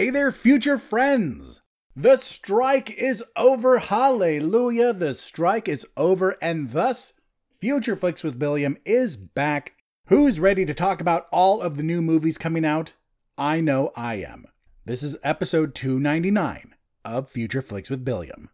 Hey there, future friends! The strike is over. Hallelujah. The strike is over, and thus, Future Flicks with Billiam is back. Who's ready to talk about all of the new movies coming out? I know I am. This is episode 299 of Future Flicks with Billiam.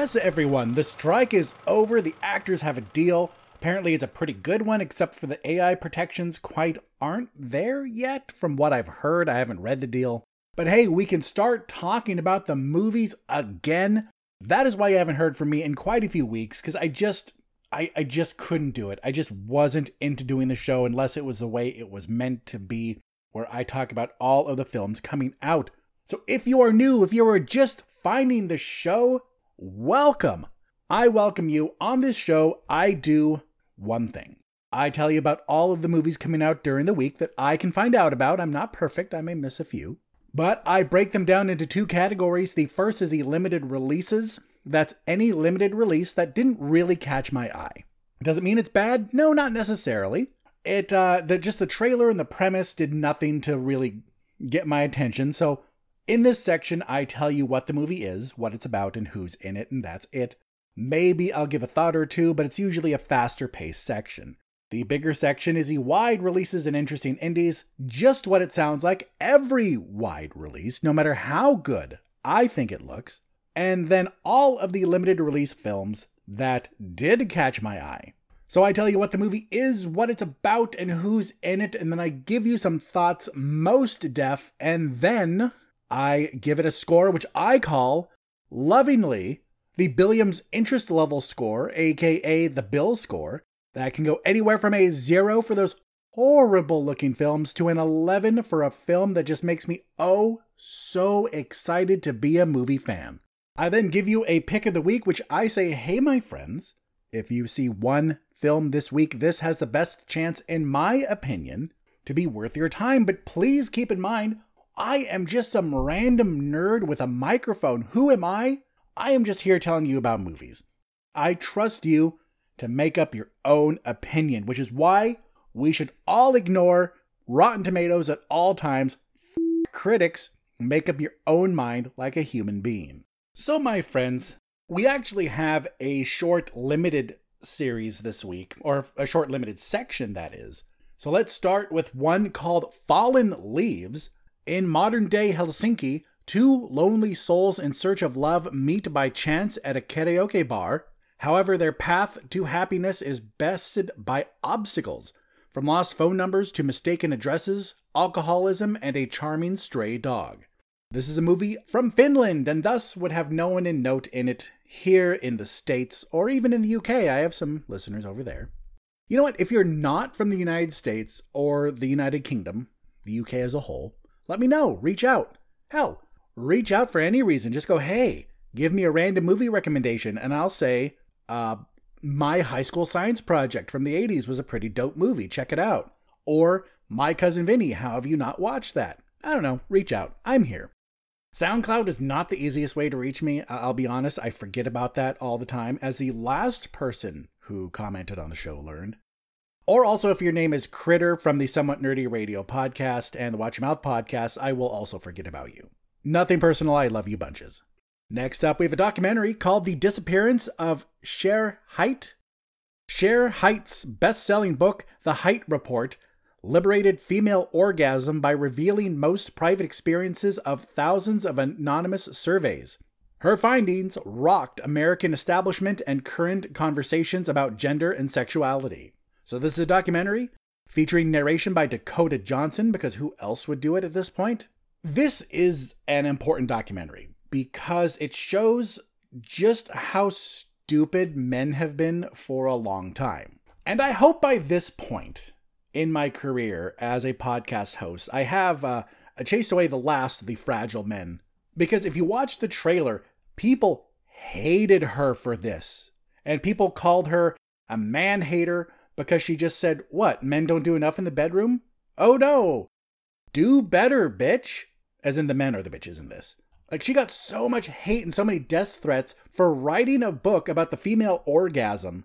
Yes, everyone, the strike is over. The actors have a deal. Apparently, it's a pretty good one, except for the AI protections quite aren't there yet, from what I've heard. I haven't read the deal. But hey, we can start talking about the movies again. That is why you haven't heard from me in quite a few weeks, because I just I, I just couldn't do it. I just wasn't into doing the show unless it was the way it was meant to be, where I talk about all of the films coming out. So if you are new, if you are just finding the show, welcome. I welcome you. On this show, I do one thing. I tell you about all of the movies coming out during the week that I can find out about. I'm not perfect, I may miss a few. But I break them down into two categories. The first is the limited releases. That's any limited release that didn't really catch my eye. Does it mean it's bad? No, not necessarily. It uh the just the trailer and the premise did nothing to really get my attention. So in this section, I tell you what the movie is, what it's about, and who's in it, and that's it. Maybe I'll give a thought or two, but it's usually a faster paced section. The bigger section is the wide releases and interesting indies, just what it sounds like every wide release, no matter how good I think it looks, and then all of the limited release films that did catch my eye. So I tell you what the movie is, what it's about, and who's in it, and then I give you some thoughts most deaf, and then I give it a score which I call lovingly the Billiams interest level score, aka the Bill score, that can go anywhere from a zero for those horrible looking films to an 11 for a film that just makes me oh so excited to be a movie fan. I then give you a pick of the week, which I say, hey, my friends, if you see one film this week, this has the best chance, in my opinion, to be worth your time. But please keep in mind, I am just some random nerd with a microphone. Who am I? I am just here telling you about movies. I trust you to make up your own opinion, which is why we should all ignore Rotten Tomatoes at all times. F- critics, make up your own mind like a human being. So, my friends, we actually have a short limited series this week, or a short limited section that is. So, let's start with one called Fallen Leaves in modern day Helsinki, two lonely souls in search of love meet by chance at a karaoke bar. However, their path to happiness is bested by obstacles, from lost phone numbers to mistaken addresses, alcoholism, and a charming stray dog. This is a movie from Finland and thus would have no one in note in it here in the States or even in the UK. I have some listeners over there. You know what? If you're not from the United States or the United Kingdom, the UK as a whole, let me know. Reach out. Hell, reach out for any reason. Just go, hey, give me a random movie recommendation, and I'll say, uh, my high school science project from the 80s was a pretty dope movie. Check it out. Or My Cousin Vinny, how have you not watched that? I don't know. Reach out. I'm here. SoundCloud is not the easiest way to reach me. I'll be honest, I forget about that all the time, as the last person who commented on the show learned. Or also, if your name is Critter from the Somewhat Nerdy Radio podcast and the Watch Your Mouth podcast, I will also forget about you. Nothing personal, I love you bunches. Next up, we have a documentary called The Disappearance of Shere Hite. Shere Hite's best selling book, The Hite Report, liberated female orgasm by revealing most private experiences of thousands of anonymous surveys. Her findings rocked American establishment and current conversations about gender and sexuality. So, this is a documentary featuring narration by Dakota Johnson, because who else would do it at this point? This is an important documentary because it shows just how stupid men have been for a long time. And I hope by this point, in my career as a podcast host, I have uh, chased away the last of the fragile men. Because if you watch the trailer, people hated her for this. And people called her a man hater because she just said, What, men don't do enough in the bedroom? Oh no! Do better, bitch! As in the men are the bitches in this. Like, she got so much hate and so many death threats for writing a book about the female orgasm.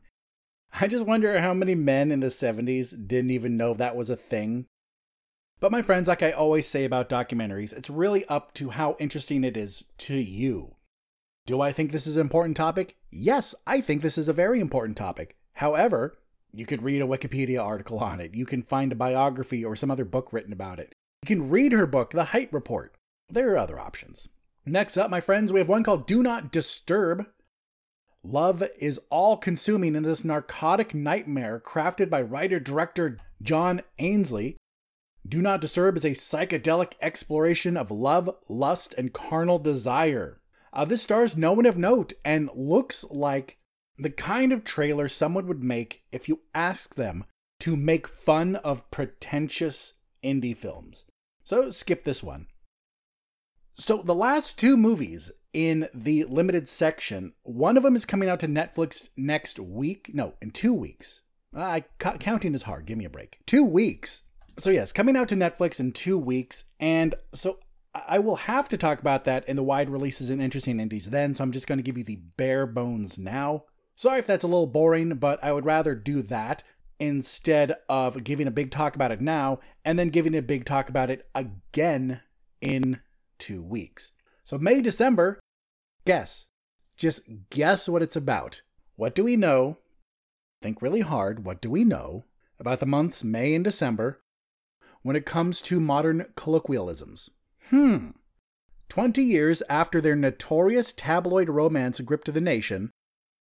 I just wonder how many men in the 70s didn't even know that was a thing. But, my friends, like I always say about documentaries, it's really up to how interesting it is to you. Do I think this is an important topic? Yes, I think this is a very important topic. However, you could read a Wikipedia article on it. You can find a biography or some other book written about it. You can read her book, The Hite Report. There are other options. Next up, my friends, we have one called Do Not Disturb. Love is all consuming in this narcotic nightmare crafted by writer director John Ainslie. Do Not Disturb is a psychedelic exploration of love, lust, and carnal desire. Uh, this stars no one of note and looks like the kind of trailer someone would make if you ask them to make fun of pretentious indie films. So skip this one. So the last two movies in the limited section, one of them is coming out to Netflix next week. No, in two weeks. Uh, counting is hard. Give me a break. Two weeks. So yes, coming out to Netflix in two weeks, and so I will have to talk about that in the wide releases and interesting indies then, so I'm just going to give you the bare bones now. Sorry if that's a little boring, but I would rather do that instead of giving a big talk about it now and then giving a big talk about it again in two weeks. So, May, December, guess. Just guess what it's about. What do we know? Think really hard. What do we know about the months May and December when it comes to modern colloquialisms? Hmm. 20 years after their notorious tabloid romance gripped the nation,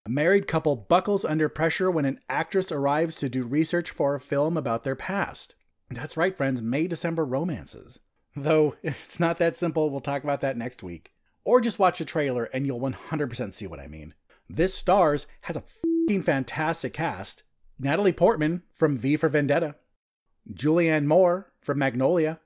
a married couple buckles under pressure when an actress arrives to do research for a film about their past. That's right, friends, May December romances. Though it's not that simple, we'll talk about that next week. Or just watch the trailer and you'll 100% see what I mean. This Stars has a fucking fantastic cast. Natalie Portman from V for Vendetta, Julianne Moore from Magnolia,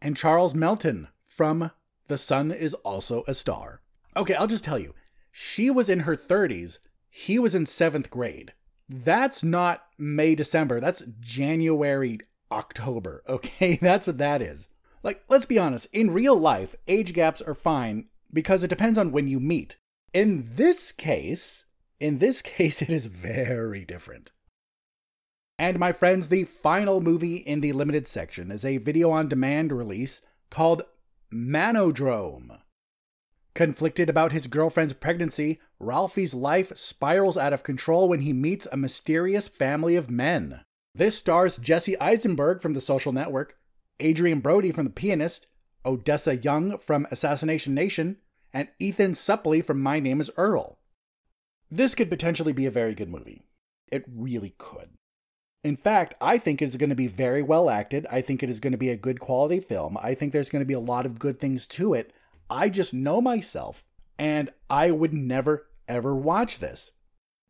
and Charles Melton from The Sun is Also a Star. Okay, I'll just tell you, she was in her 30s, he was in seventh grade. That's not May, December, that's January, October, okay? That's what that is. Like, let's be honest, in real life, age gaps are fine because it depends on when you meet. In this case, in this case, it is very different. And my friends, the final movie in the limited section is a video on demand release called Manodrome. Conflicted about his girlfriend's pregnancy, Ralphie's life spirals out of control when he meets a mysterious family of men. This stars Jesse Eisenberg from The Social Network, Adrien Brody from The Pianist, Odessa Young from Assassination Nation, and Ethan Suplee from My Name is Earl. This could potentially be a very good movie. It really could. In fact, I think it's going to be very well acted. I think it is going to be a good quality film. I think there's going to be a lot of good things to it. I just know myself, and I would never, ever watch this.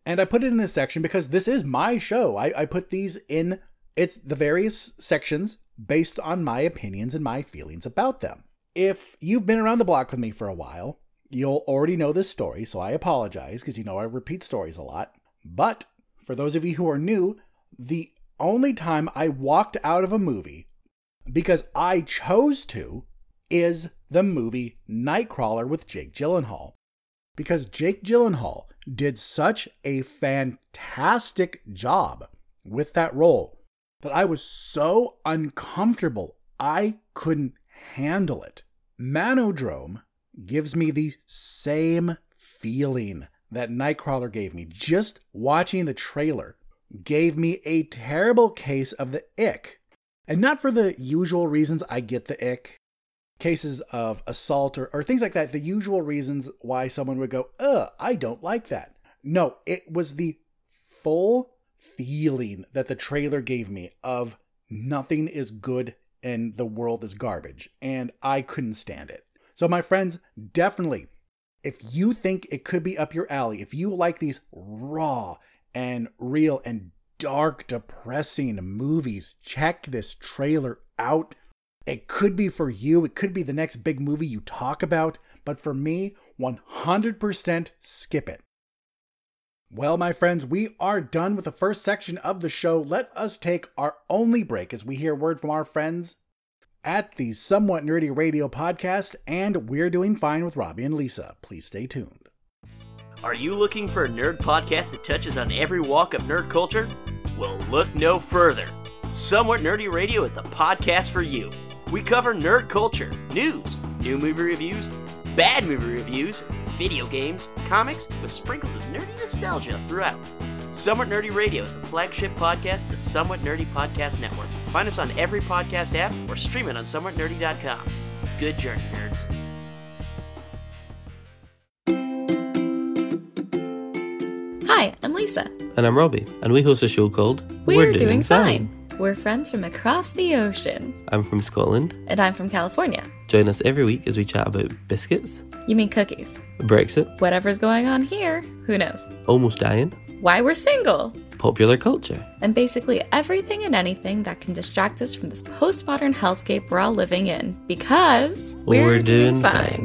And I put it in this section because this is my show. I, I put these in it's the various sections based on my opinions and my feelings about them. If you've been around the block with me for a while, you'll already know this story, so I apologize because you know I repeat stories a lot. But for those of you who are new, the only time I walked out of a movie because I chose to is the movie Nightcrawler with Jake Gyllenhaal. Because Jake Gyllenhaal did such a fantastic job with that role that I was so uncomfortable I couldn't handle it. Manodrome gives me the same feeling that Nightcrawler gave me just watching the trailer gave me a terrible case of the ick. And not for the usual reasons I get the ick, cases of assault or, or things like that, the usual reasons why someone would go, ugh, I don't like that. No, it was the full feeling that the trailer gave me of nothing is good and the world is garbage. And I couldn't stand it. So, my friends, definitely, if you think it could be up your alley, if you like these raw and real and dark, depressing movies, check this trailer out. It could be for you, it could be the next big movie you talk about, but for me, 100% skip it. Well, my friends, we are done with the first section of the show. Let us take our only break as we hear word from our friends at the Somewhat Nerdy Radio podcast, and we're doing fine with Robbie and Lisa. Please stay tuned. Are you looking for a nerd podcast that touches on every walk of nerd culture? Well, look no further. Somewhat Nerdy Radio is the podcast for you. We cover nerd culture, news, new movie reviews, bad movie reviews, video games, comics, with sprinkles of nerdy nostalgia throughout. Somewhat Nerdy Radio is a flagship podcast of the Somewhat Nerdy Podcast Network. Find us on every podcast app or stream it on somewhatnerdy.com. Good journey, nerds. Hi, I'm Lisa. And I'm Robbie, and we host a show called We're, Doing, fine. We're friends from across the ocean. I'm from Scotland. And I'm from California. Join us every week as we chat about biscuits, You mean cookies? Brexit, Whatever's going on here, who knows? almost dying, Why we're single. popular culture. And basically everything and anything that can distract us from this postmodern hellscape we're all living in. Because We're doing fine.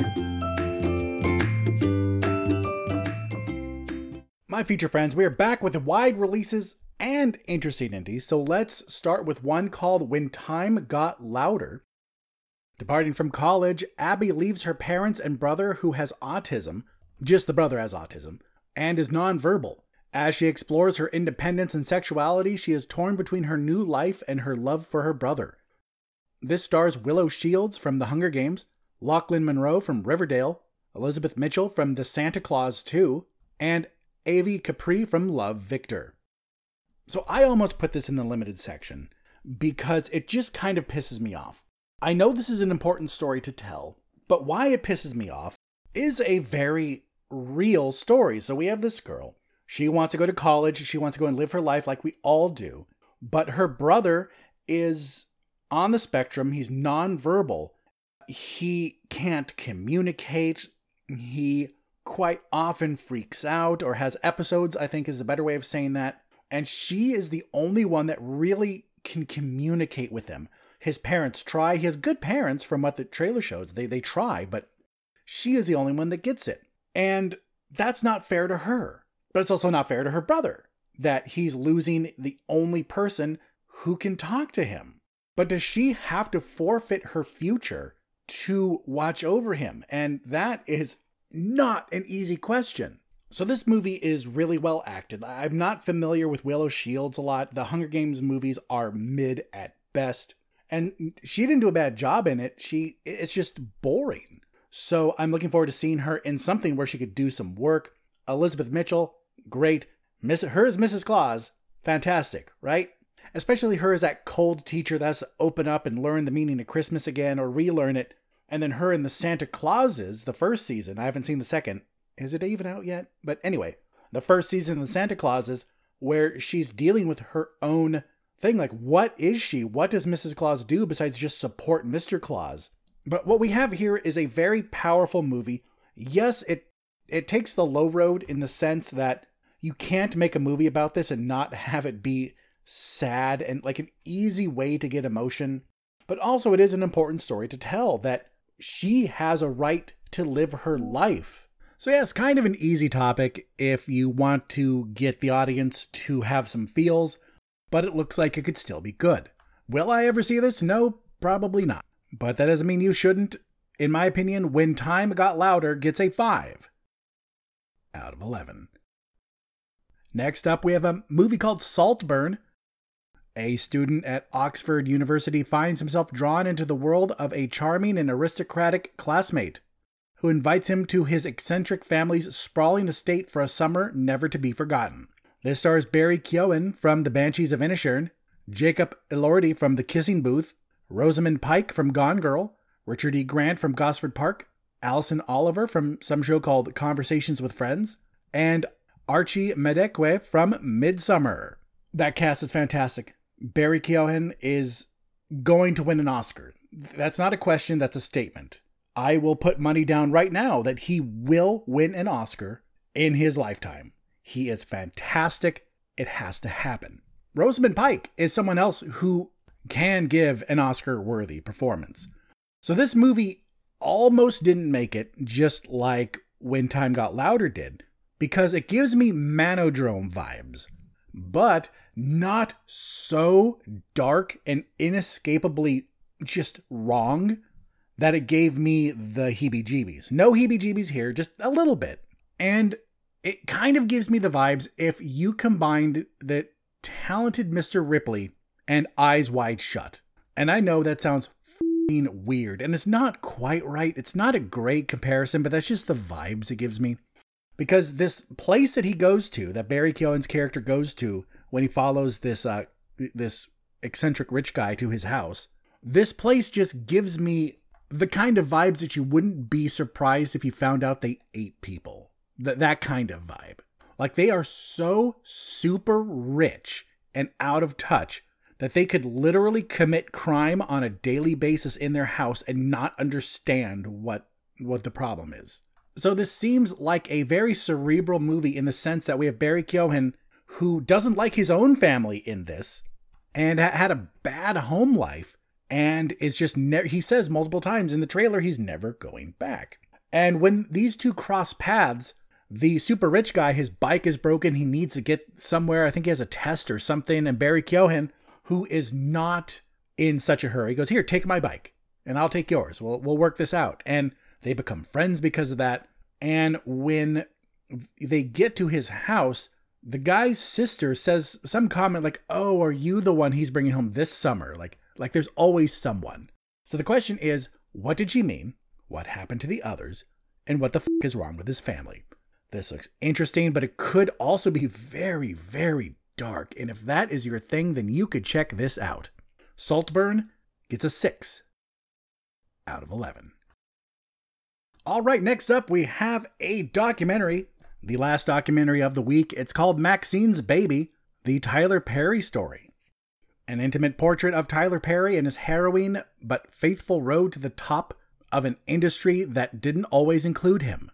My future friends, we are back with wide releases and interesting indies, so let's start with one called When Time Got Louder. Departing from college, Abby leaves her parents and brother who has autism, just the brother has autism, and is nonverbal. As she explores her independence and sexuality, she is torn between her new life and her love for her brother. This stars Willow Shields from The Hunger Games, Lachlan Monroe from Riverdale, Elizabeth Mitchell from The Santa Claus 2, and Ava Capri from Love Victor. So I almost put this in the limited section because it just kind of pisses me off. I know this is an important story to tell, but why it pisses me off is a very real story. So we have this girl. She wants to go to college. She wants to go and live her life like we all do. But her brother is on the spectrum. He's nonverbal. He can't communicate. He quite often freaks out or has episodes, I think is a better way of saying that. And she is the only one that really can communicate with him. His parents try. He has good parents from what the trailer shows. They they try, but she is the only one that gets it. And that's not fair to her. But it's also not fair to her brother that he's losing the only person who can talk to him. But does she have to forfeit her future to watch over him? And that is not an easy question. So this movie is really well acted. I'm not familiar with Willow Shields a lot. The Hunger Games movies are mid at best. And she didn't do a bad job in it. She it's just boring. So I'm looking forward to seeing her in something where she could do some work. Elizabeth Mitchell, great. Miss her as Mrs. Claus, fantastic, right? Especially her as that cold teacher that's open up and learn the meaning of Christmas again or relearn it. And then her in the Santa Clauses, the first season. I haven't seen the second. Is it even out yet? But anyway, the first season of the Santa Clauses, where she's dealing with her own thing. Like, what is she? What does Mrs. Claus do besides just support Mr. Claus? But what we have here is a very powerful movie. Yes, it it takes the low road in the sense that you can't make a movie about this and not have it be sad and like an easy way to get emotion. But also it is an important story to tell that she has a right to live her life. So yeah, it's kind of an easy topic if you want to get the audience to have some feels, but it looks like it could still be good. Will I ever see this? No, probably not. But that doesn't mean you shouldn't. In my opinion, When Time Got Louder gets a 5 out of 11. Next up, we have a movie called Saltburn. A student at Oxford University finds himself drawn into the world of a charming and aristocratic classmate who invites him to his eccentric family's sprawling estate for a summer never to be forgotten. This stars Barry Keoghan from The Banshees of Inisherin, Jacob Elordi from The Kissing Booth, Rosamund Pike from Gone Girl, Richard E. Grant from Gosford Park, Alison Oliver from some show called Conversations with Friends, and Archie Madekwe from Midsummer. That cast is fantastic. Barry Keoghan is going to win an Oscar. That's not a question, that's a statement. I will put money down right now that he will win an Oscar in his lifetime. He is fantastic. It has to happen. Rosamund Pike is someone else who can give an Oscar worthy performance. So this movie almost didn't make it, just like When Time Got Louder did, because it gives me Manodrome vibes, but not so dark and inescapably just wrong that it gave me the heebie jeebies. No heebie jeebies here, just a little bit. And it kind of gives me the vibes if you combined the talented Mr. Ripley and Eyes Wide Shut. And I know that sounds weird, and it's not quite right. It's not a great comparison, but that's just the vibes it gives me. Because this place that he goes to, that Barry Keoghan's character goes to when he follows this uh, this eccentric rich guy to his house, this place just gives me the kind of vibes that you wouldn't be surprised if you found out they ate people. Th- that kind of vibe. Like they are so super rich and out of touch that they could literally commit crime on a daily basis in their house and not understand what what the problem is. So this seems like a very cerebral movie in the sense that we have Barry Keoghan who doesn't like his own family in this and ha- had a bad home life and is just he says multiple times in the trailer he's never going back. And when these two cross paths, the super rich guy, his bike is broken, he needs to get somewhere. I think he has a test or something. And Barry Keoghan, who is not in such a hurry, goes, Here, take my bike, and I'll take yours. We'll we'll work this out. And they become friends because of that. And when they get to his house, the guy's sister says some comment like, "Oh, are you the one he's bringing home this summer?" Like like there's always someone. So the question is, what did she mean? What happened to the others? And what the f- is wrong with his family? This looks interesting, but it could also be very, very dark. And if that is your thing, then you could check this out. Saltburn gets a 6 out of 11. All right, next up, we have a documentary, the last documentary of the week. It's called Maxine's Baby, the Tyler Perry story. An intimate portrait of Tyler Perry and his harrowing but faithful road to the top of an industry that didn't always include him.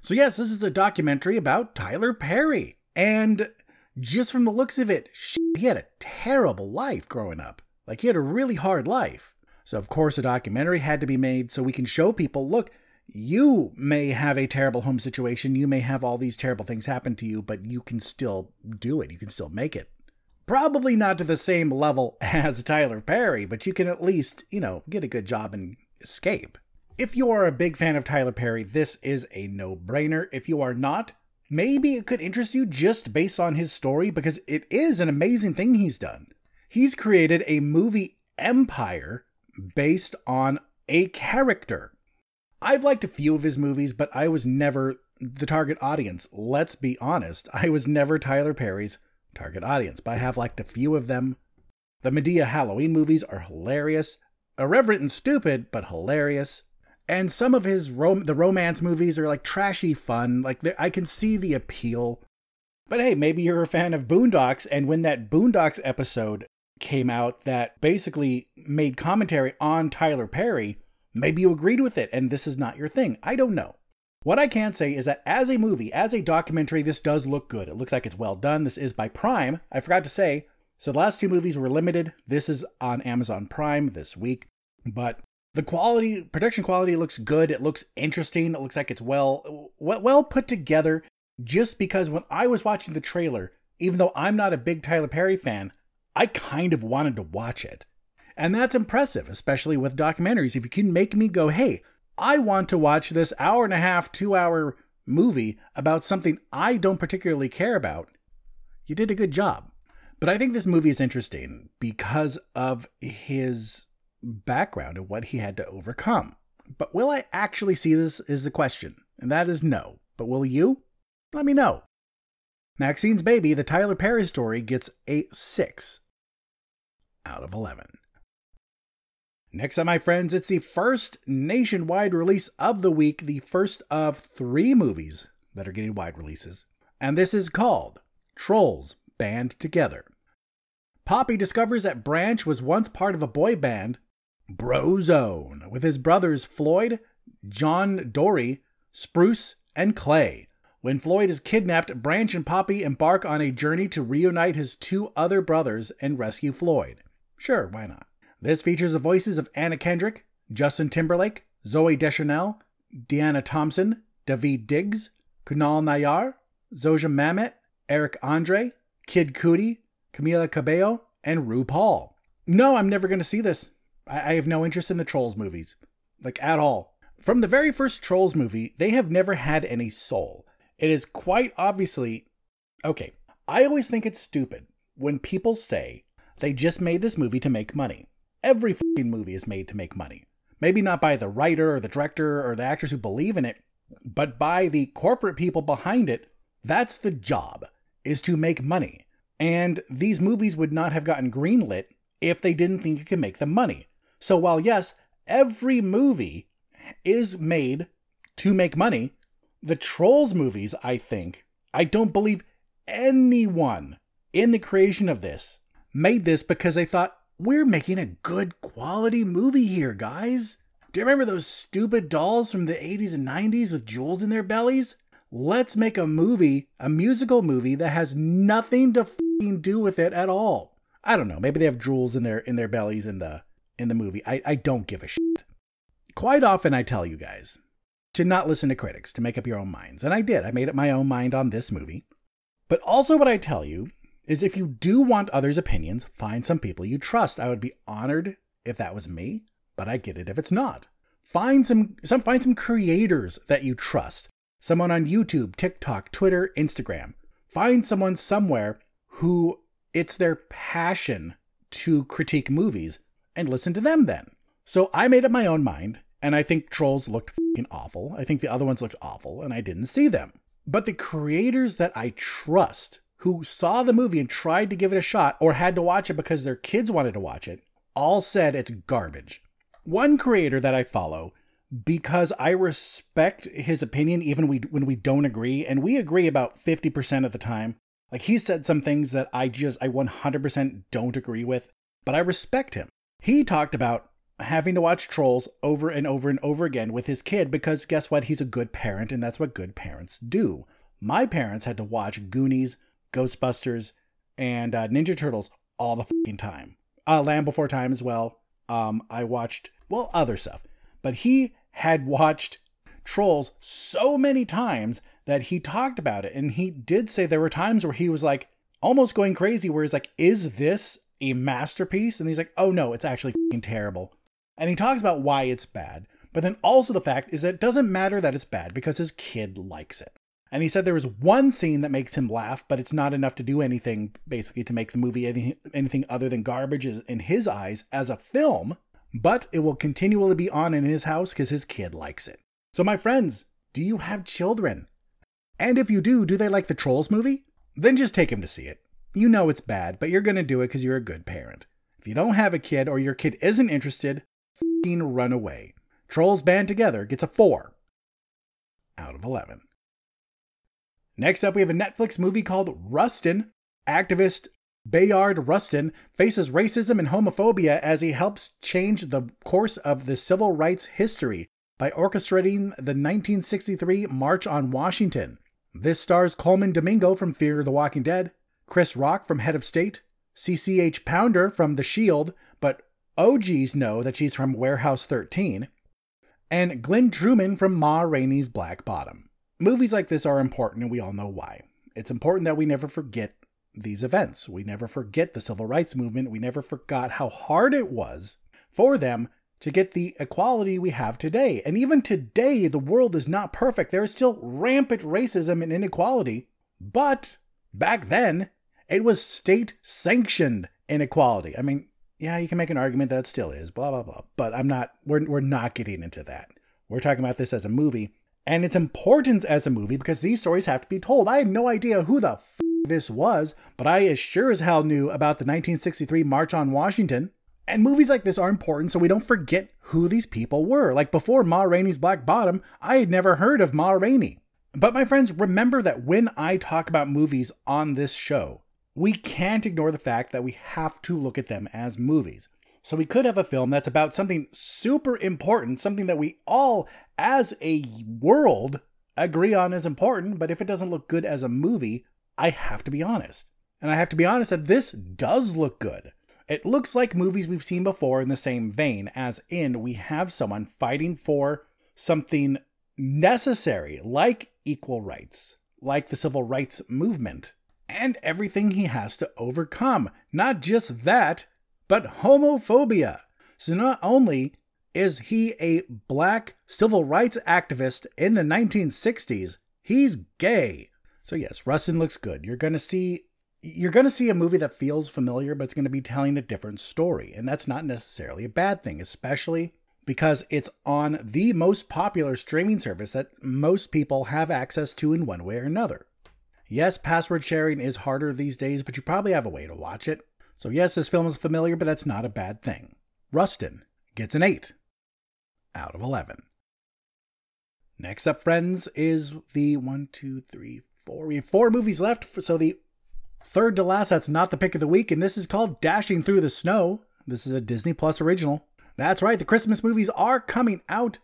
So, yes, this is a documentary about Tyler Perry. And just from the looks of it, he had a terrible life growing up. Like, he had a really hard life. So, of course, a documentary had to be made so we can show people look, you may have a terrible home situation. You may have all these terrible things happen to you, but you can still do it. You can still make it. Probably not to the same level as Tyler Perry, but you can at least, you know, get a good job and escape. If you are a big fan of Tyler Perry, this is a no brainer. If you are not, maybe it could interest you just based on his story because it is an amazing thing he's done. He's created a movie empire based on a character. I've liked a few of his movies, but I was never the target audience. Let's be honest, I was never Tyler Perry's target audience, but I have liked a few of them. The Madea Halloween movies are hilarious, irreverent and stupid, but hilarious and some of his rom- the romance movies are like trashy fun. Like I can see the appeal. But hey, maybe you're a fan of Boondocks, and when that Boondocks episode came out that basically made commentary on Tyler Perry, maybe you agreed with it, and this is not your thing. I don't know. What I can say is that as a movie, as a documentary, this does look good. It looks like it's well done. This is by Prime. I forgot to say, so the last two movies were limited. This is on Amazon Prime this week. But the quality, production quality looks good. It looks interesting. It looks like it's well, well, put together. Just because when I was watching the trailer, even though I'm not a big Tyler Perry fan, I kind of wanted to watch it. And that's impressive, especially with documentaries. If you can make me go, hey, I want to watch this hour and a half, two hour movie about something I don't particularly care about, you did a good job. But I think this movie is interesting because of his background and what he had to overcome. But will I actually see this is the question, and that is no. But will you? Let me know. Maxine's Baby, the Tyler Perry story, gets a 6 out of 11. Next up, my friends, it's the first nationwide release of the week, the first of three movies that are getting wide releases. And this is called Trolls Band Together. Poppy discovers that Branch was once part of a boy band Brozone with his brothers Floyd, John Dory, Spruce, and Clay, When Floyd is kidnapped, Branch and Poppy embark on a journey to reunite his two other brothers and rescue Floyd. Sure, why not? This features the voices of Anna Kendrick, Justin Timberlake, Zooey Deschanel, Deanna Thompson, Daveed Diggs, Kunal Nayyar, Zosia Mamet, Eric Andre, Kid Cudi, Camila Cabello, and RuPaul. No, I'm never going to see this. I-, I have no interest in the Trolls movies, like at all. From the very first Trolls movie, they have never had any soul. It is quite obviously. Okay, I always think it's stupid when people say they just made this movie to make money. Every fucking movie is made to make money. Maybe not by the writer or the director or the actors who believe in it, but by the corporate people behind it. That's the job, is to make money. And these movies would not have gotten greenlit if they didn't think it could make them money. So while yes, every movie is made to make money, the Trolls movies, I think, I don't believe anyone in the creation of this made this because they thought, we're making a good quality movie here, guys. Do you remember those stupid dolls from the 80s and 90s with jewels in their bellies? Let's make a movie, a musical movie that has nothing to do with it at all. I don't know. Maybe they have jewels in their in their bellies in the in the movie. I, I don't give a shit. Quite often I tell you guys to not listen to critics, to make up your own minds. And I did. I made up my own mind on this movie. But also what I tell you is if you do want others' opinions, find some people you trust. I would be honored if that was me, but I get it if it's not. Find some some find some creators that you trust. Someone on YouTube, TikTok, Twitter, Instagram. Find someone somewhere who it's their passion to critique movies and listen to them then. So I made up my own mind, and I think Trolls looked fucking awful. I think the other ones looked awful, and I didn't see them. But the creators that I trust who saw the movie and tried to give it a shot or had to watch it because their kids wanted to watch it all said it's garbage. One creator that I follow because I respect his opinion even we, when we don't agree and we agree about 50% of the time like he said some things that I just I 100% don't agree with, but I respect him. He talked about having to watch Trolls over and over and over again with his kid because guess what? He's a good parent and that's what good parents do. My parents had to watch Goonies, Ghostbusters, and uh, Ninja Turtles all the fucking time. Uh, Land Before Time as well. Um, I watched well other stuff, but he had watched Trolls so many times that he talked about it. And he did say there were times where he was like almost going crazy, where he's like, Is this a masterpiece? And he's like, Oh no, it's actually fucking terrible. And he talks about why it's bad. But then also the fact is that it doesn't matter that it's bad because his kid likes it. And he said there was one scene that makes him laugh, but it's not enough to do anything, basically, to make the movie anything, anything other than garbage in his eyes as a film. But it will continually be on in his house because his kid likes it. So, my friends, do you have children? And if you do, do they like the Trolls movie? Then just take them to see it. You know it's bad, but you're going to do it because you're a good parent. If you don't have a kid or your kid isn't interested, f***ing run away. Trolls Band Together gets a 4 out of 11. Next up, we have a Netflix movie called Rustin. Activist Bayard Rustin faces racism and homophobia as he helps change the course of the civil rights history by orchestrating the 1963 March on Washington. This stars Colman Domingo from Fear the Walking Dead, Chris Rock from Head of State, CCH Pounder from The Shield, but OGs know that she's from Warehouse 13, and Glynn Turman from Ma Rainey's Black Bottom. Movies like this are important, and we all know why. It's important that we never forget these events. We never forget the civil rights movement. We never forgot how hard it was for them to get the equality we have today. And even today, the world is not perfect. There is still rampant racism and inequality. But back then, it was state sanctioned inequality. I mean, yeah, you can make an argument that still is, blah, blah, blah. But I'm not, we're, we're not getting into that. We're talking about this as a movie and its importance as a movie because these stories have to be told. I had no idea who the f- this was, but I as sure as hell knew about the 1963 March on Washington and movies like this are important so we don't forget who these people were. Like before Ma Rainey's Black Bottom, I had never heard of Ma Rainey. But my friends, remember that when I talk about movies on this show, we can't ignore the fact that we have to look at them as movies. So we could have a film that's about something super important, something that we all, as a world, agree on is important, but if it doesn't look good as a movie, I have to be honest. And I have to be honest that this does look good. It looks like movies we've seen before in the same vein, as in we have someone fighting for something necessary, like equal rights, like the civil rights movement, and everything he has to overcome. Not just that, but homophobia. So not only is he a black civil rights activist in the 1960s, he's gay. So yes, Rustin looks good. You're going to see you're going to see a movie that feels familiar, but it's going to be telling a different story. And that's not necessarily a bad thing, especially because it's on the most popular streaming service that most people have access to in one way or another. Yes, password sharing is harder these days, but you probably have a way to watch it. So, yes, this film is familiar, but that's not a bad thing. Rustin gets an 8 out of 11. Next up, friends, is the one, two, three, four. We have four movies left, so the Third to last, that's not the pick of the week, and this is called Dashing Through the Snow. This is a Disney Plus original. That's right, the Christmas movies are coming out.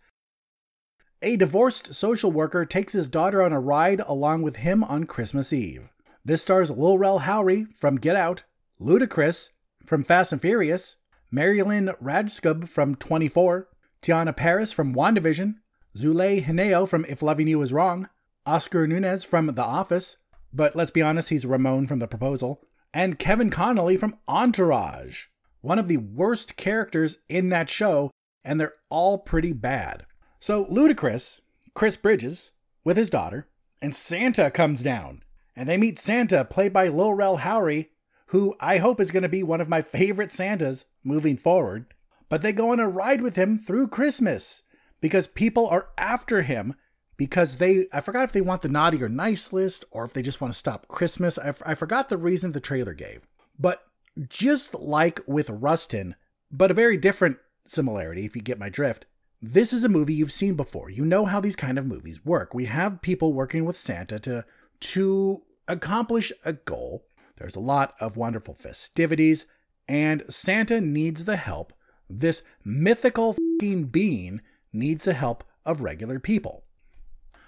A divorced social worker takes his daughter on a ride along with him on Christmas Eve. This stars Lil Rel Howery from Get Out, Ludacris from Fast and Furious, Mary Lynn Rajskub from 24, Teyonah Parris from WandaVision, Zulay Henao from If Loving You Is Wrong, Oscar Nunez from The Office, but let's be honest, he's Ramon from The Proposal, and Kevin Connolly from Entourage. One of the worst characters in that show, and they're all pretty bad. So Ludacris, Chris Bridges, with his daughter, and Santa comes down, and they meet Santa, played by Lil Rel Howery, who I hope is going to be one of my favorite Santas moving forward. But they go on a ride with him through Christmas because people are after him because they I forgot if they want the naughty or nice list or if they just want to stop Christmas. I, I forgot the reason the trailer gave. But just like with Rustin, but a very different similarity if you get my drift. This is a movie you've seen before. You know how these kind of movies work. We have people working with Santa to to accomplish a goal. There's a lot of wonderful festivities and Santa needs the help. This mythical being needs the help of regular people.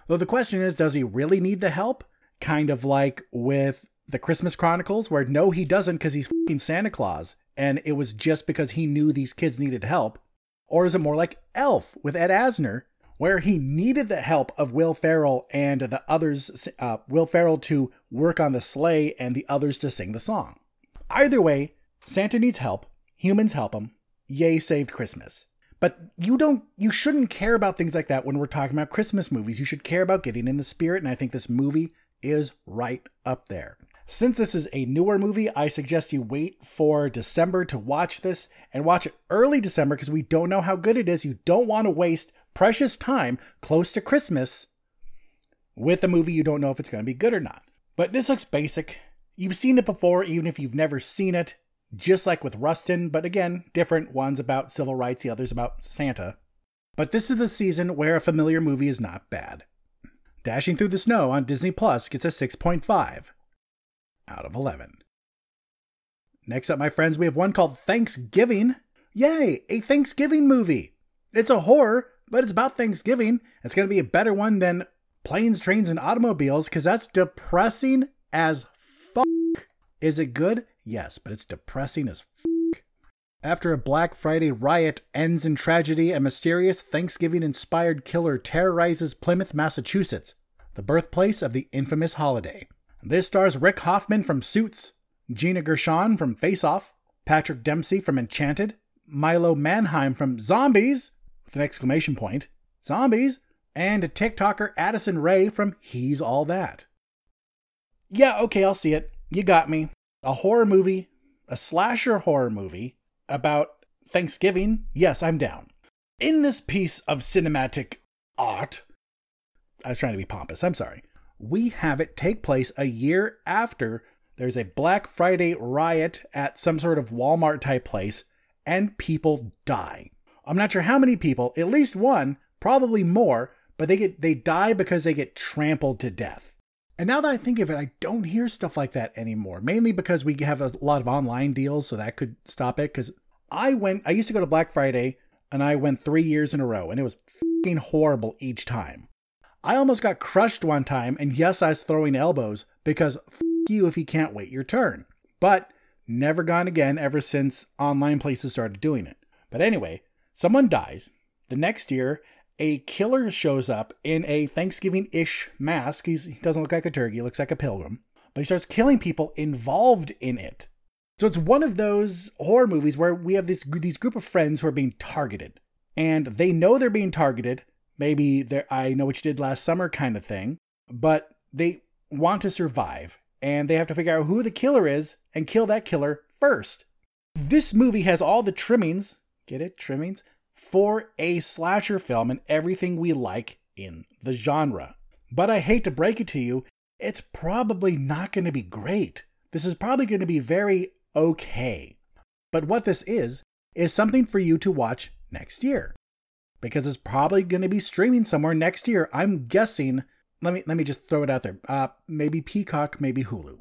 Though the question is, does he really need the help? Kind of like with the Christmas Chronicles, where no, he doesn't because he's Santa Claus, and it was just because he knew these kids needed help. Or is it more like Elf with Ed Asner, where he needed the help of Will Ferrell and the others, uh, Will Ferrell to work on the sleigh and the others to sing the song? Either way, Santa needs help, humans help him. Yay, saved Christmas. But you don't you shouldn't care about things like that when we're talking about Christmas movies. You should care about getting in the spirit and I think this movie is right up there. Since this is a newer movie, I suggest you wait for December to watch this and watch it early December because we don't know how good it is. You don't want to waste precious time close to Christmas with a movie you don't know if it's going to be good or not. But this looks basic. You've seen it before, even if you've never seen it just like with Rustin, but again, different. One's about civil rights, the other's about Santa. But this is the season where a familiar movie is not bad. Dashing Through the Snow on Disney Plus gets a 6.5 out of 11. Next up, my friends, we have one called Thanksgiving. Yay, a Thanksgiving movie. It's a horror, but it's about Thanksgiving. It's going to be a better one than Planes, Trains, and Automobiles because that's depressing as fuck. Is it good? Yes, but it's depressing as f. After a Black Friday riot ends in tragedy, a mysterious Thanksgiving inspired killer terrorizes Plymouth, Massachusetts, the birthplace of the infamous holiday. This stars Rick Hoffman from Suits, Gina Gershon from Face Off, Patrick Dempsey from Enchanted, Milo Manheim from Zombies, an exclamation point, Zombies, and TikToker Addison Rae from He's All That. Yeah, okay, I'll see it. You got me a horror movie, a slasher horror movie about Thanksgiving, yes, I'm down. In this piece of cinematic art, I was trying to be pompous, I'm sorry. We have it take place a year after there's a Black Friday riot at some sort of Walmart type place and people die. I'm not sure how many people, at least one, probably more, but they get they die because they get trampled to death. And now that I think of it, I don't hear stuff like that anymore. Mainly because we have a lot of online deals, so that could stop it. Because I went, I used to go to Black Friday, and I went three years in a row, and it was fucking horrible each time. I almost got crushed one time, and yes, I was throwing elbows because you if you can't wait your turn. But never gone again ever since online places started doing it. But anyway, someone dies. The next year, a killer shows up in a Thanksgiving ish mask. He's, he doesn't look like a turkey, he looks like a pilgrim. But he starts killing people involved in it. So it's one of those horror movies where we have this these group of friends who are being targeted, and they know they're being targeted. Maybe they're I know what you did last summer kind of thing, but they want to survive, and they have to figure out who the killer is and kill that killer first. This movie has all the trimmings. Get it? Trimmings for a slasher film and everything we like in the genre. But I hate to break it to you, it's probably not going to be great. This is probably going to be very okay. But what this is, is something for you to watch next year. Because it's probably going to be streaming somewhere next year. I'm guessing, let me let me just throw it out there. Uh, maybe Peacock, maybe Hulu.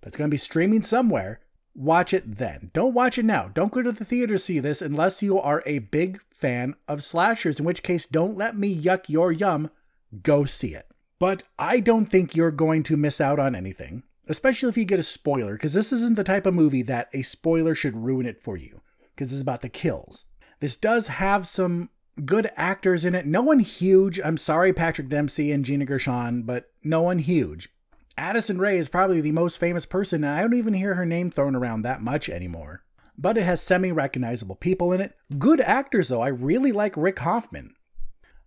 But it's going to be streaming somewhere watch it then. Don't watch it now. Don't go to the theater to see this unless you are a big fan of slashers, in which case, don't let me yuck your yum. Go see it. But I don't think you're going to miss out on anything, especially if you get a spoiler, because this isn't the type of movie that a spoiler should ruin it for you, because it's about the kills. This does have some good actors in it. No one huge. I'm sorry, Patrick Dempsey and Gina Gershon, but no one huge. Addison Rae is probably the most famous person, and I don't even hear her name thrown around that much anymore. But it has semi recognizable people in it. Good actors, though. I really like Rick Hoffman.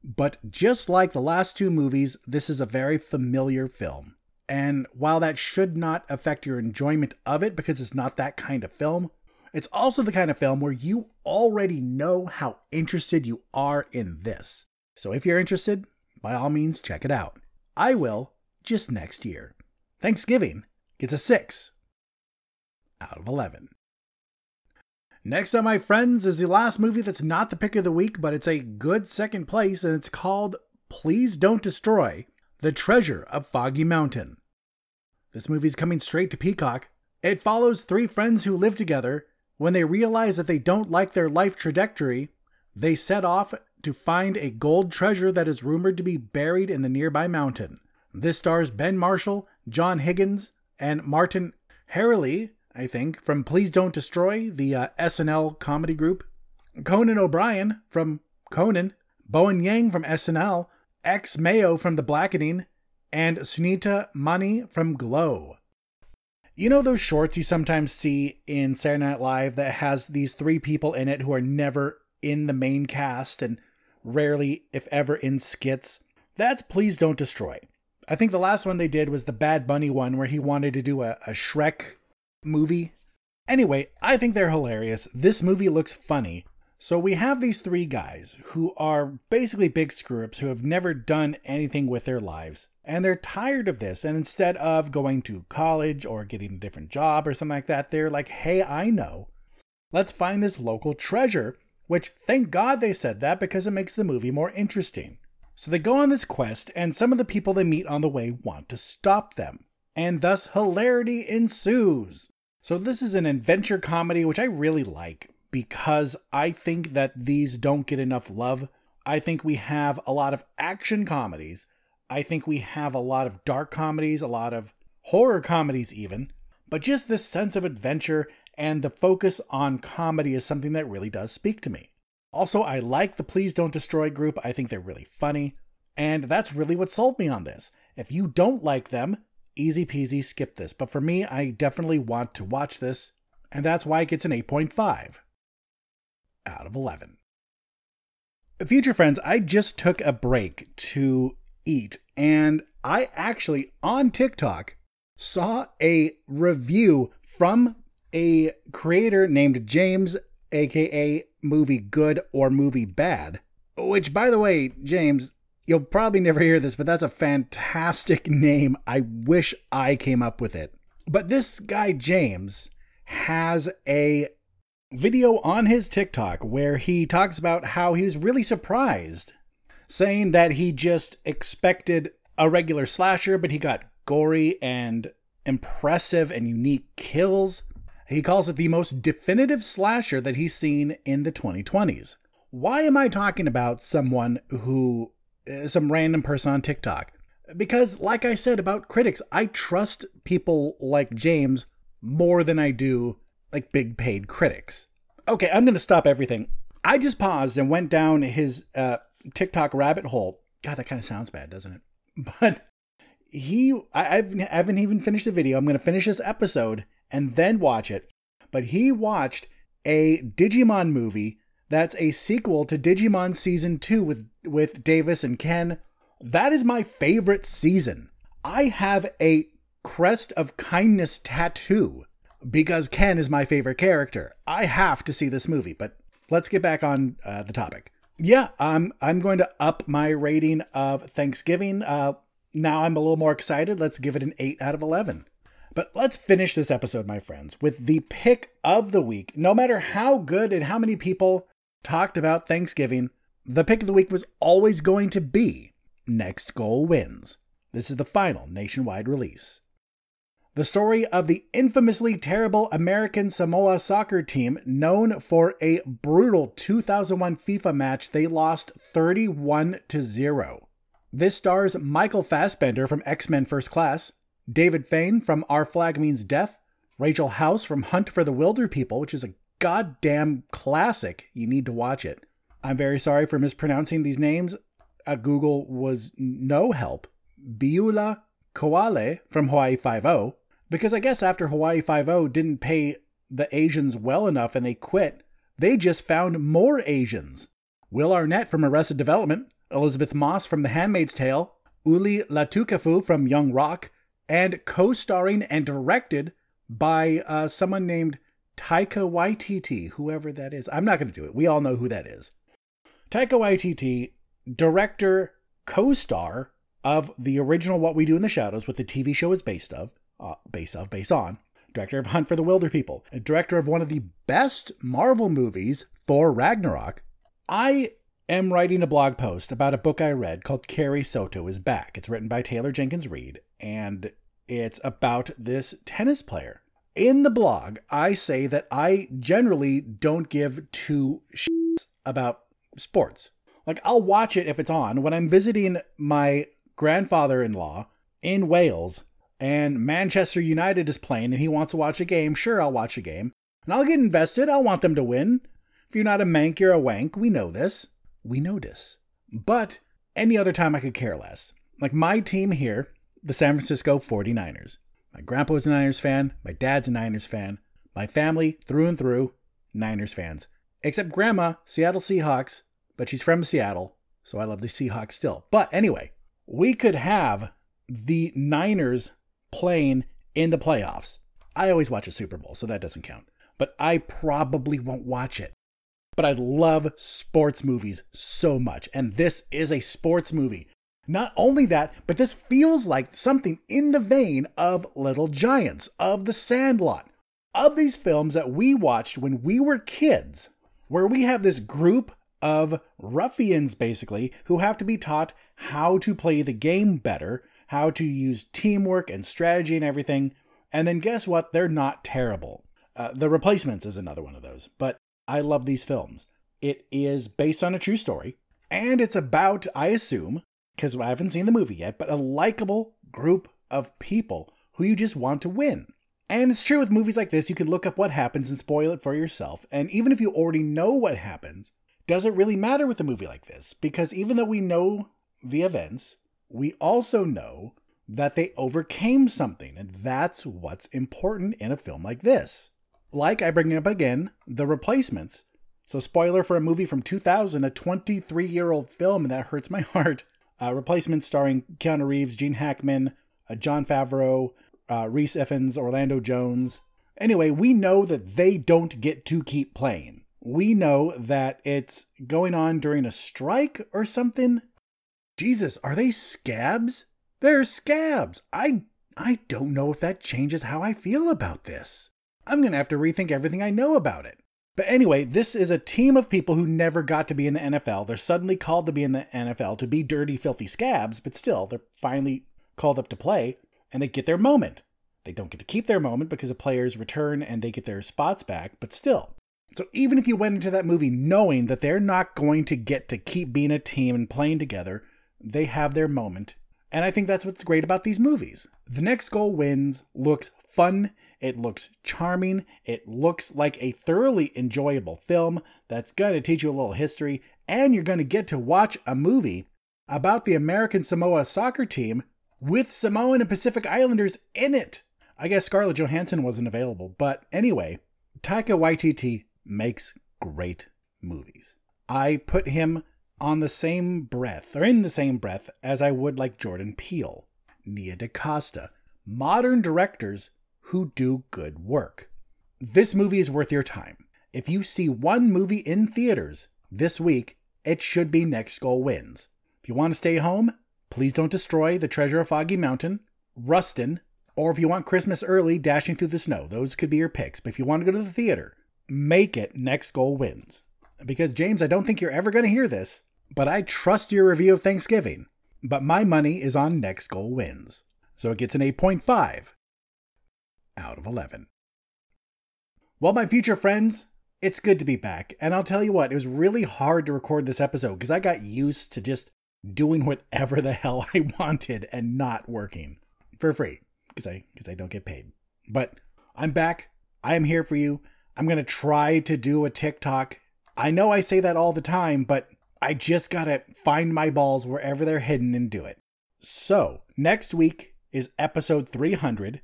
But just like the last two movies, this is a very familiar film. And while that should not affect your enjoyment of it because it's not that kind of film, it's also the kind of film where you already know how interested you are in this. So if you're interested, by all means, check it out. I will just next year. Thanksgiving gets a 6 out of 11. Next up, my friends, is the last movie that's not the pick of the week, but it's a good second place, and it's called Please Don't Destroy The Treasure of Foggy Mountain. This movie's coming straight to Peacock. It follows three friends who live together. When they realize that they don't like their life trajectory, they set off to find a gold treasure that is rumored to be buried in the nearby mountain. This stars Ben Marshall, John Higgins, and Martin Herlihy, I think, from Please Don't Destroy, the uh, SNL comedy group. Conan O'Brien from Conan, Bowen Yang from SNL, X Mayo from The Blackening, and Sunita Mani from Glow. You know those shorts you sometimes see in Saturday Night Live that has these three people in it who are never in the main cast and rarely, if ever, in skits? That's Please Don't Destroy. I think the last one they did was the Bad Bunny one where he wanted to do a, a Shrek movie. Anyway, I think they're hilarious. This movie looks funny. So we have these three guys who are basically big screw ups who have never done anything with their lives. And they're tired of this. And instead of going to college or getting a different job or something like that, they're like, hey, I know. Let's find this local treasure. Which, thank God they said that because it makes the movie more interesting. So they go on this quest, and some of the people they meet on the way want to stop them. And thus hilarity ensues. So this is an adventure comedy, which I really like because I think that these don't get enough love. I think we have a lot of action comedies. I think we have a lot of dark comedies, a lot of horror comedies, even. But just this sense of adventure and the focus on comedy is something that really does speak to me. Also, I like the Please Don't Destroy group. I think they're really funny. And that's really what sold me on this. If you don't like them, easy peasy, skip this. But for me, I definitely want to watch this. And that's why it gets an 8.5 out of 11. Future friends, I just took a break to eat. And I actually, on TikTok, saw a review from a creator named James aka movie good or movie bad. Which, by the way, James, you'll probably never hear this, but that's a fantastic name. I wish I came up with it. But this guy, James, has a video on his TikTok where he talks about how he was really surprised, saying that he just expected a regular slasher, but he got gory and impressive and unique kills. He calls it the most definitive slasher that he's seen in the 2020s. Why am I talking about someone who uh, some random person on TikTok. Because, like I said about critics, I trust people like James more than I do like big paid critics. Okay, I'm going to stop everything. I just paused and went down his uh, TikTok rabbit hole. God, that kind of sounds bad, doesn't it? But he, I, I've, I haven't even finished the video. I'm going to finish this episode and then watch it. But he watched a Digimon movie that's a sequel to Digimon Season 2 with, with Davis and Ken. That is my favorite season. I have a Crest of Kindness tattoo because Ken is my favorite character. I have to see this movie, but let's get back on uh, the topic. Yeah, I'm I'm going to up my rating of Thanksgiving. Uh, now I'm a little more excited. Let's give it an 8 out of 11. But let's finish this episode, my friends, with the pick of the week. No matter how good and how many people talked about Thanksgiving, the pick of the week was always going to be Next Goal Wins. This is the final nationwide release. The story of the infamously terrible American Samoa soccer team, known for a brutal 2001 FIFA match they lost 31 to 0. This stars Michael Fassbender from X Men First Class, David Fane from Our Flag Means Death, Rachel House from Hunt for the Wilderpeople, which is a goddamn classic. You need to watch it. I'm very sorry for mispronouncing these names. Uh, Google was no help. Beulah Koale from Hawaii 5 because I guess after Hawaii 5 didn't pay the Asians well enough and they quit, they just found more Asians. Will Arnett from Arrested Development, Elisabeth Moss from The Handmaid's Tale, Uli Latukefu from Young Rock, and co starring and directed by uh, someone named Taika Waititi, whoever that is. I'm not going to do it. We all know who that is. Taika Waititi, director, co star of the original What We Do in the Shadows, what the TV show is based of, uh, based of, based on. Director of Hunt for the Wilder Wilderpeople, director of one of the best Marvel movies, Thor Ragnarok. I am writing a blog post about a book I read called Carrie Soto is Back. It's written by Taylor Jenkins Reid, and it's about this tennis player. In the blog, I say that I generally don't give two shits about sports. Like, I'll watch it if it's on. When I'm visiting my grandfather in law in Wales and Manchester United is playing and he wants to watch a game, sure, I'll watch a game. And I'll get invested. I'll want them to win. If you're not a Manc, you're a wank. We know this. We know this. But any other time I could care less. Like my team here, the San Francisco 49ers. My grandpa was a Niners fan. My dad's a Niners fan. My family, through and through, Niners fans. Except grandma, Seattle Seahawks, but she's from Seattle, so I love the Seahawks still. But anyway, we could have the Niners playing in the playoffs. I always watch a Super Bowl, so that doesn't count. But I probably won't watch it. But I love sports movies so much, and this is a sports movie. Not only that, but this feels like something in the vein of Little Giants, of The Sandlot, of these films that we watched when we were kids, where we have this group of ruffians, basically, who have to be taught how to play the game better, how to use teamwork and strategy and everything. And then guess what? They're not terrible. Uh, the Replacements is another one of those, but I love these films. It is based on a true story, and it's about, I assume, because I haven't seen the movie yet, but a likable group of people who you just want to win. And it's true with movies like this, you can look up what happens and spoil it for yourself. And even if you already know what happens, does it really matter with a movie like this? Because even though we know the events, we also know that they overcame something, and that's what's important in a film like this. Like I bring up again, The Replacements. So, spoiler for a movie from 2000, a 23 year old film, and that hurts my heart. Uh, Replacements starring Keanu Reeves, Gene Hackman, uh, Jon Favreau, uh, Rhys Ifans, Orlando Jones. Anyway, we know that they don't get to keep playing. We know that it's going on during a strike or something. Jesus, are they scabs? They're scabs. I I don't know if that changes how I feel about this. I'm going to have to rethink everything I know about it. But anyway, this is a team of people who never got to be in the NFL. They're suddenly called to be in the NFL to be dirty, filthy scabs, but still, they're finally called up to play and they get their moment. They don't get to keep their moment because the players return and they get their spots back, but still. So even if you went into that movie knowing that they're not going to get to keep being a team and playing together, they have their moment. And I think that's what's great about these movies. The Next Goal Wins looks fun, it looks charming, it looks like a thoroughly enjoyable film that's going to teach you a little history, and you're going to get to watch a movie about the American Samoa soccer team with Samoan and Pacific Islanders in it. I guess Scarlett Johansson wasn't available, but anyway, Taika Waititi makes great movies. I put him on the same breath, or in the same breath, as I would like Jordan Peele, Nia DaCosta, modern directors who do good work. This movie is worth your time. If you see one movie in theaters this week, it should be Next Goal Wins. If you want to stay home, please don't destroy the treasure of Foggy Mountain, Rustin, or if you want Christmas early, Dashing Through the Snow. Those could be your picks. But if you want to go to the theater, make it Next Goal Wins. Because, James, I don't think you're ever going to hear this, but I trust your review of Thanksgiving. But my money is on Next Goal Wins. So it gets an 8.5 out of 11. Well, my future friends, it's good to be back. And I'll tell you what, it was really hard to record this episode because I got used to just doing whatever the hell I wanted and not working for free because I because I don't get paid. But I'm back. I am here for you. I'm going to try to do a TikTok. I know I say that all the time, but I just got to find my balls wherever they're hidden and do it. So, next week is episode 300.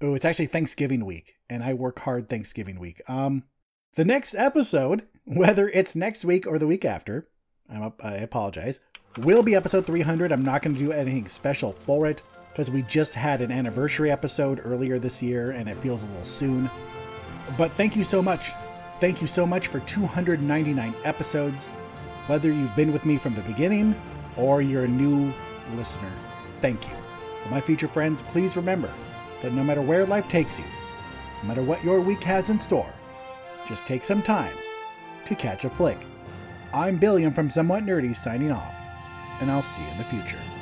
Oh, it's actually Thanksgiving week, and I work hard Thanksgiving week. Um, the next episode, whether it's next week or the week after, I'm up, I apologize, will be episode 300. I'm not going to do anything special for it because we just had an anniversary episode earlier this year and it feels a little soon. But thank you so much. Thank you so much for 299 episodes. Whether you've been with me from the beginning or you're a new listener, thank you. For my future friends, please remember that no matter where life takes you, no matter what your week has in store, just take some time to catch a flick. I'm Billiam from Somewhat Nerdy signing off, and I'll see you in the future.